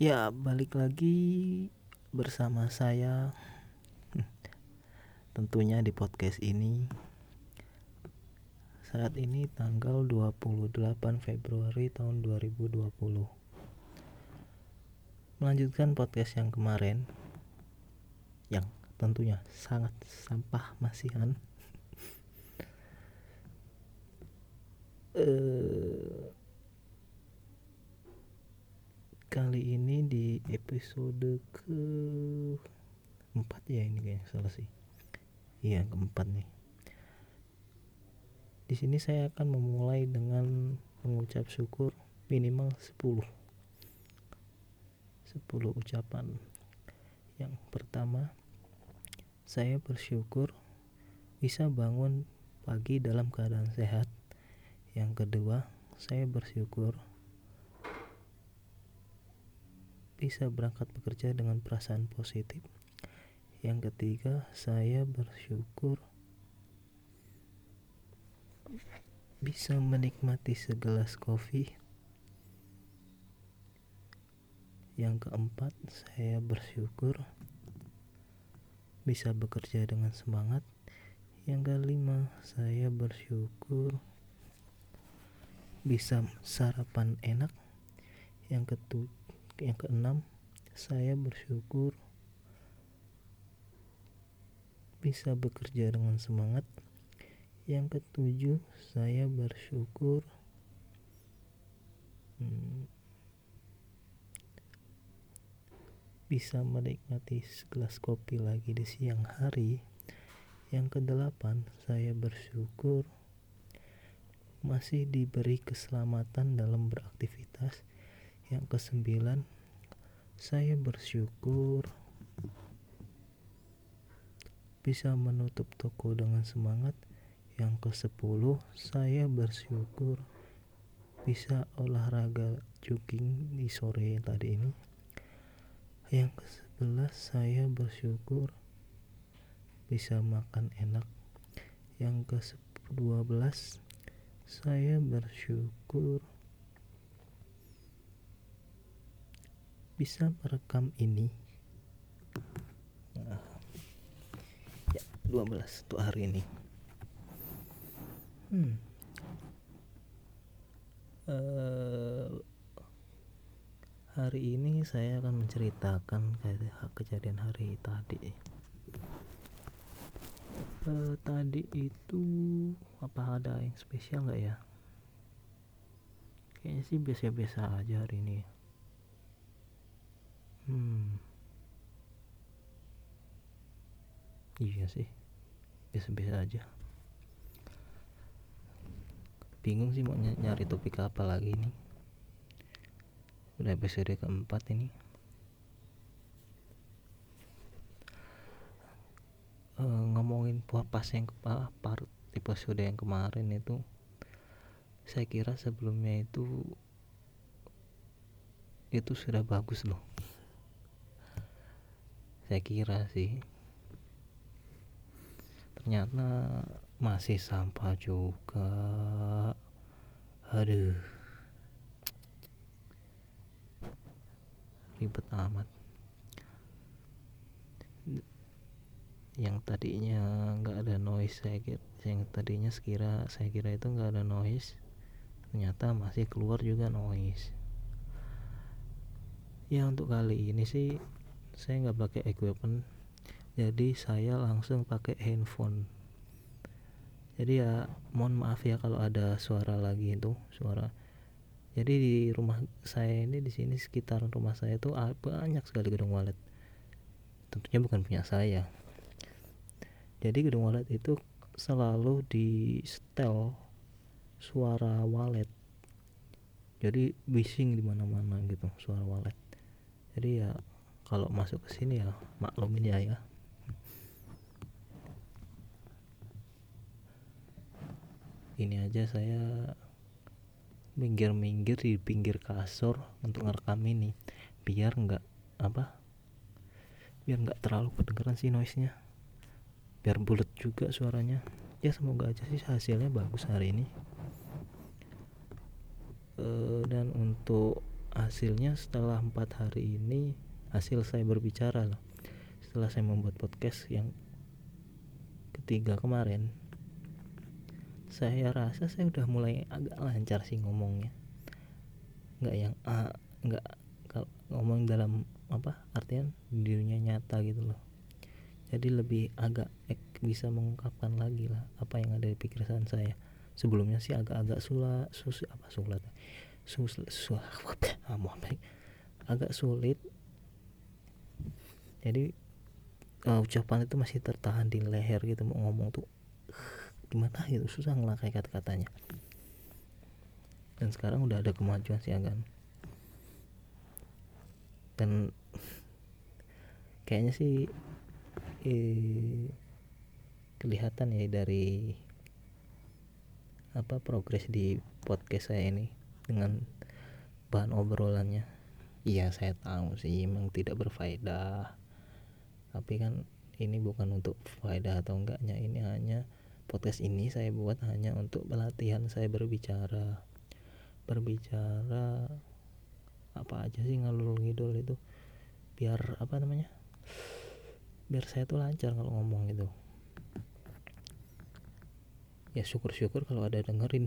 Ya, balik lagi bersama saya tentunya di podcast ini. Saat ini tanggal 28 Februari tahun 2020. Melanjutkan podcast yang kemarin yang tentunya sangat sampah masihan. eh kali ini di episode ke empat ya ini kayak salah sih. Iya keempat nih. Di sini saya akan memulai dengan mengucap syukur minimal 10 10 ucapan. Yang pertama saya bersyukur bisa bangun pagi dalam keadaan sehat. Yang kedua saya bersyukur bisa berangkat bekerja dengan perasaan positif. Yang ketiga, saya bersyukur bisa menikmati segelas kopi. Yang keempat, saya bersyukur bisa bekerja dengan semangat. Yang kelima, saya bersyukur bisa sarapan enak. Yang ketujuh, yang keenam saya bersyukur bisa bekerja dengan semangat. Yang ketujuh saya bersyukur hmm, bisa menikmati segelas kopi lagi di siang hari. Yang kedelapan saya bersyukur masih diberi keselamatan dalam beraktivitas yang kesembilan saya bersyukur bisa menutup toko dengan semangat. Yang ke sepuluh saya bersyukur bisa olahraga jogging di sore tadi ini. Yang ke sebelas saya bersyukur bisa makan enak. Yang ke dua belas saya bersyukur bisa merekam ini. Nah, ya 12 untuk hari ini. Hmm. uh, hari ini saya akan menceritakan kejadian hari tadi. Uh, tadi itu apa ada yang spesial nggak ya? Kayaknya sih biasa-biasa aja hari ini hmm. Iya sih. Biasa-biasa aja. Bingung sih mau ny nyari topik apa lagi nih udah episode keempat ini. Uh, ngomongin pas yang part episode yang kemarin itu saya kira sebelumnya itu itu sudah bagus loh saya kira sih. Ternyata masih sampah juga. Aduh. Ribet amat. Yang tadinya nggak ada noise saya kira yang tadinya sekira saya kira itu nggak ada noise ternyata masih keluar juga noise. Ya untuk kali ini sih saya nggak pakai equipment. Jadi saya langsung pakai handphone. Jadi ya mohon maaf ya kalau ada suara lagi itu suara. Jadi di rumah saya ini di sini sekitar rumah saya itu banyak sekali gedung wallet tentunya bukan punya saya. Jadi gedung wallet itu selalu di setel suara wallet jadi bising di mana-mana gitu suara wallet jadi ya kalau masuk ke sini ya maklumin ya ya. Ini aja saya minggir-minggir di pinggir kasur untuk ngerekam ini. Biar nggak apa biar nggak terlalu kedengeran sih noise nya biar bulat juga suaranya. Ya semoga aja sih hasilnya bagus hari ini. E, dan untuk hasilnya setelah empat hari ini hasil saya berbicara loh. Setelah saya membuat podcast yang ketiga kemarin saya rasa saya udah mulai agak lancar sih ngomongnya. Nggak yang ah nggak ngomong dalam apa artian dirinya nyata gitu loh. Jadi lebih agak bisa mengungkapkan lagi lah apa yang ada di pikiran saya. Sebelumnya sih agak-agak sulat sus apa sulat sus, sus ah, agak sulit jadi uh, ucapan itu masih tertahan di leher gitu mau ngomong tuh gimana gitu susah ngelakai kata-katanya. Dan sekarang udah ada kemajuan sih agan. Dan kayaknya sih eh, kelihatan ya dari apa progres di podcast saya ini dengan bahan obrolannya. Iya saya tahu sih emang tidak berfaedah tapi kan ini bukan untuk faedah atau enggaknya ini hanya podcast ini saya buat hanya untuk pelatihan saya berbicara. Berbicara apa aja sih ngalur ngidul itu? Biar apa namanya? Biar saya tuh lancar kalau ngomong gitu. Ya syukur-syukur kalau ada dengerin.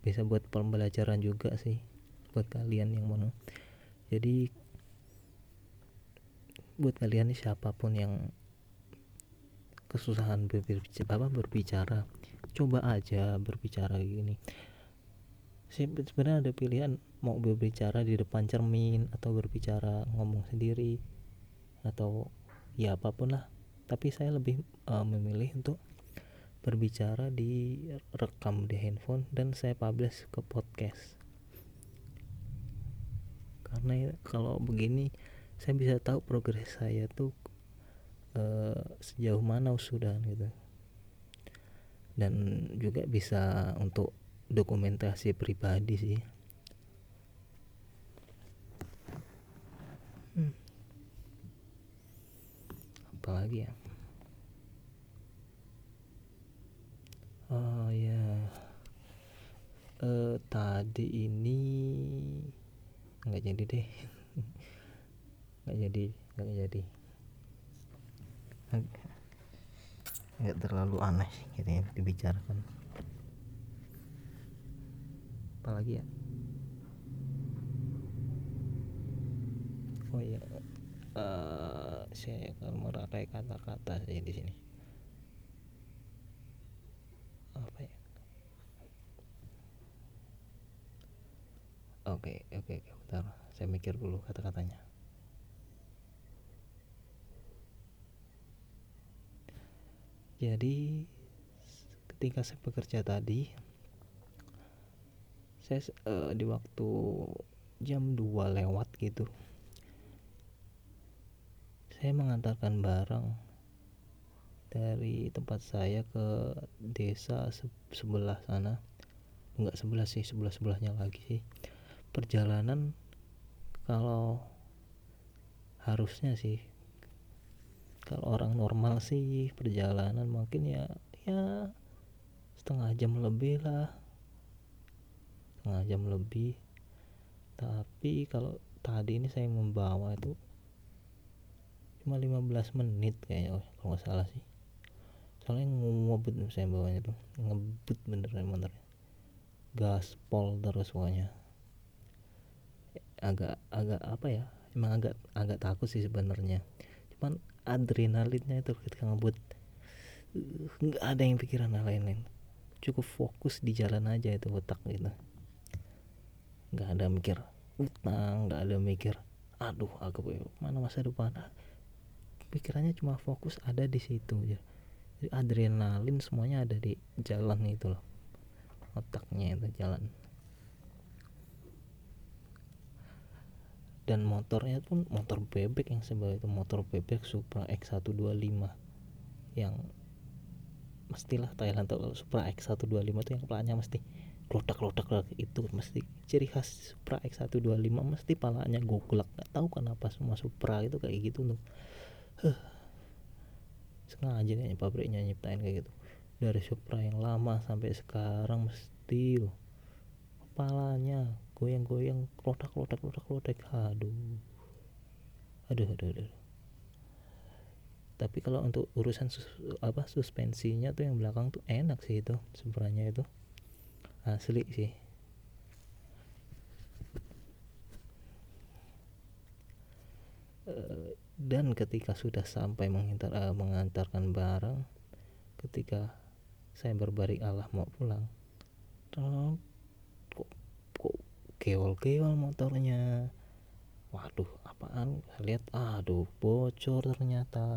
Bisa buat pembelajaran juga sih buat kalian yang mau. Jadi buat kalian nih siapa pun yang kesusahan berbicara, berbicara coba aja berbicara gini. Sebenarnya ada pilihan mau berbicara di depan cermin atau berbicara ngomong sendiri atau ya apa pun lah. Tapi saya lebih uh, memilih untuk berbicara di rekam di handphone dan saya publish ke podcast. Karena kalau begini saya bisa tahu progres saya tuh uh, sejauh mana sudah gitu. Dan juga bisa untuk dokumentasi pribadi sih. Hmm. apalagi ya? Oh ya uh, tadi ini nggak jadi deh nggak jadi nggak jadi. Nggak. Terlalu aneh sih gitu ya dibicarakan. Apalagi ya? Oh ya uh, saya akan merakai kata-kata saya di sini. Apa ya? Oke oke oke bentar. Saya mikir dulu kata-katanya jadi ketika saya bekerja tadi saya uh, di waktu jam 2 lewat gitu saya mengantarkan barang dari tempat saya ke desa se sebelah sana. Enggak sebelah sih sebelah sebelahnya lagi sih. Perjalanan kalau harusnya sih kalau orang normal sih perjalanan mungkin ya ya setengah jam lebih lah. Setengah jam lebih. Tapi kalau tadi ini saya membawa itu cuma 15 menit kayaknya kalau nggak salah sih. Soalnya ngebut saya bawanya tuh ngebut beneran bener. Gaspol terus pokoknya. Agak agak apa ya emang agak agak takut sih sebenarnya. Cuman adrenalinnya itu ketika ngebut nggak ada yang pikiran lain-lain cukup fokus di jalan aja itu otak gitu. Nggak ada mikir utang nggak ada mikir aduh aku mana masa depan? Pikirannya cuma fokus ada di situ aja. Adrenalin semuanya ada di jalan itu loh. Otaknya itu jalan dan motornya pun motor bebek yang sebelah itu motor bebek Supra X125 yang mestilah Thailand kalau Supra X125 itu yang pelanya mesti lodak-lodak itu mesti ciri khas Supra X125 mesti palanya gogolak gak tahu kenapa semua Supra itu kayak gitu tuh huh. sengaja nih pabriknya nyiptain kayak gitu dari Supra yang lama sampai sekarang mesti loh palanya goyang-goyang klotak klotak klotak klotak aduh. Aduh aduh aduh tapi kalau untuk urusan sus, apa suspensinya tuh yang belakang tuh enak sih itu sebenarnya itu. Asli sih. Eh, dan ketika sudah sampai mengantar, uh, mengantarkan barang ketika saya berbalik Allah mau pulang kok kok keol-keol motornya. Waduh apaan? Lihat aduh bocor ternyata.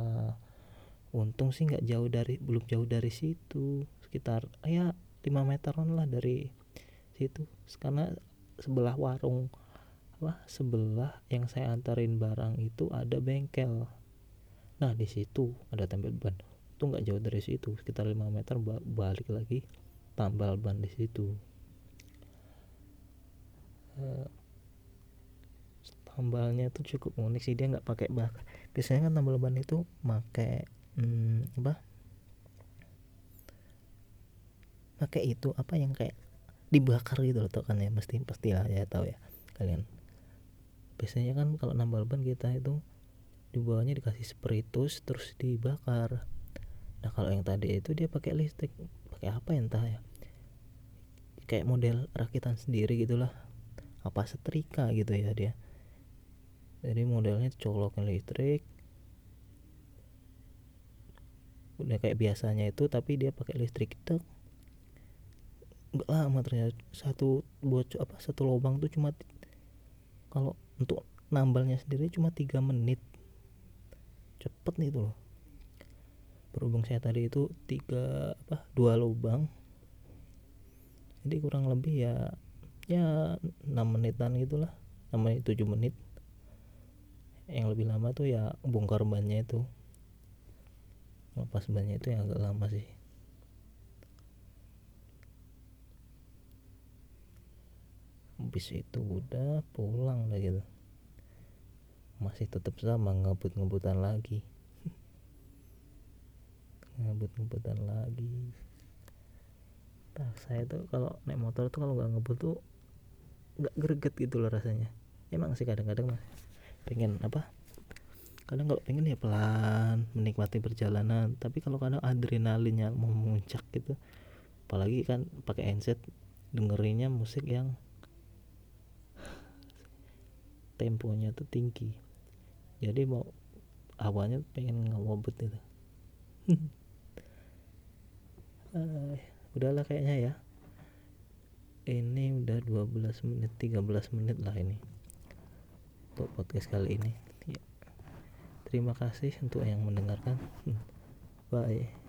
Untung sih nggak jauh dari belum jauh dari situ. Sekitar ya 5 meteran lah dari situ. Karena sebelah warung apa sebelah yang saya antarin barang itu ada bengkel. Nah di situ ada tempel ban. Tuh nggak jauh dari situ sekitar 5 meter balik lagi tambal ban di situ uh, tambalnya itu cukup unik sih dia nggak pakai bak biasanya kan tambal ban itu pakai hmm, apa? Pakai itu apa yang kayak dibakar gitu loh kan ya? Mesti pastilah ya tahu ya kalian. Biasanya kan kalau nambal ban kita itu di bawahnya dikasih spiritus terus dibakar. Nah kalau yang tadi itu dia pakai listrik. Pakai apa ya entah ya? Kayak model rakitan sendiri gitulah apa setrika gitu ya dia. Jadi modelnya colokin listrik. Udah kayak biasanya itu tapi dia pakai listrik itu nggak lama ternyata satu bocor apa satu lubang tuh cuma kalau untuk nambalnya sendiri cuma tiga menit. Cepet nih tuh loh. Berhubung saya tadi itu tiga apa dua lubang. Jadi kurang lebih ya ya 6 menitan gitulah. 6 menit 7 menit. Yang lebih lama tuh ya bongkar bannya itu. Lepas bannya itu yang agak lama sih. Habis itu udah pulang lah gitu. Masih tetap sama ngebut-ngebutan lagi. Ngebut-ngebutan lagi. Nah, saya tuh kalau naik motor tuh kalau nggak ngebut tuh nggak greget gitu loh rasanya. Emang sih kadang-kadang mas pengen apa? Kadang kalau pengen ya pelan menikmati perjalanan. Tapi kalau kadang adrenalinnya memuncak gitu apalagi kan pakai handset dengerinnya musik yang temponya tuh tinggi. Jadi mau awalnya pengen ngobot gitu. Uh, udahlah kayaknya ya ini udah 12 menit 13 menit lah ini untuk podcast kali ini. Ya. terima kasih untuk yang mendengarkan. Bye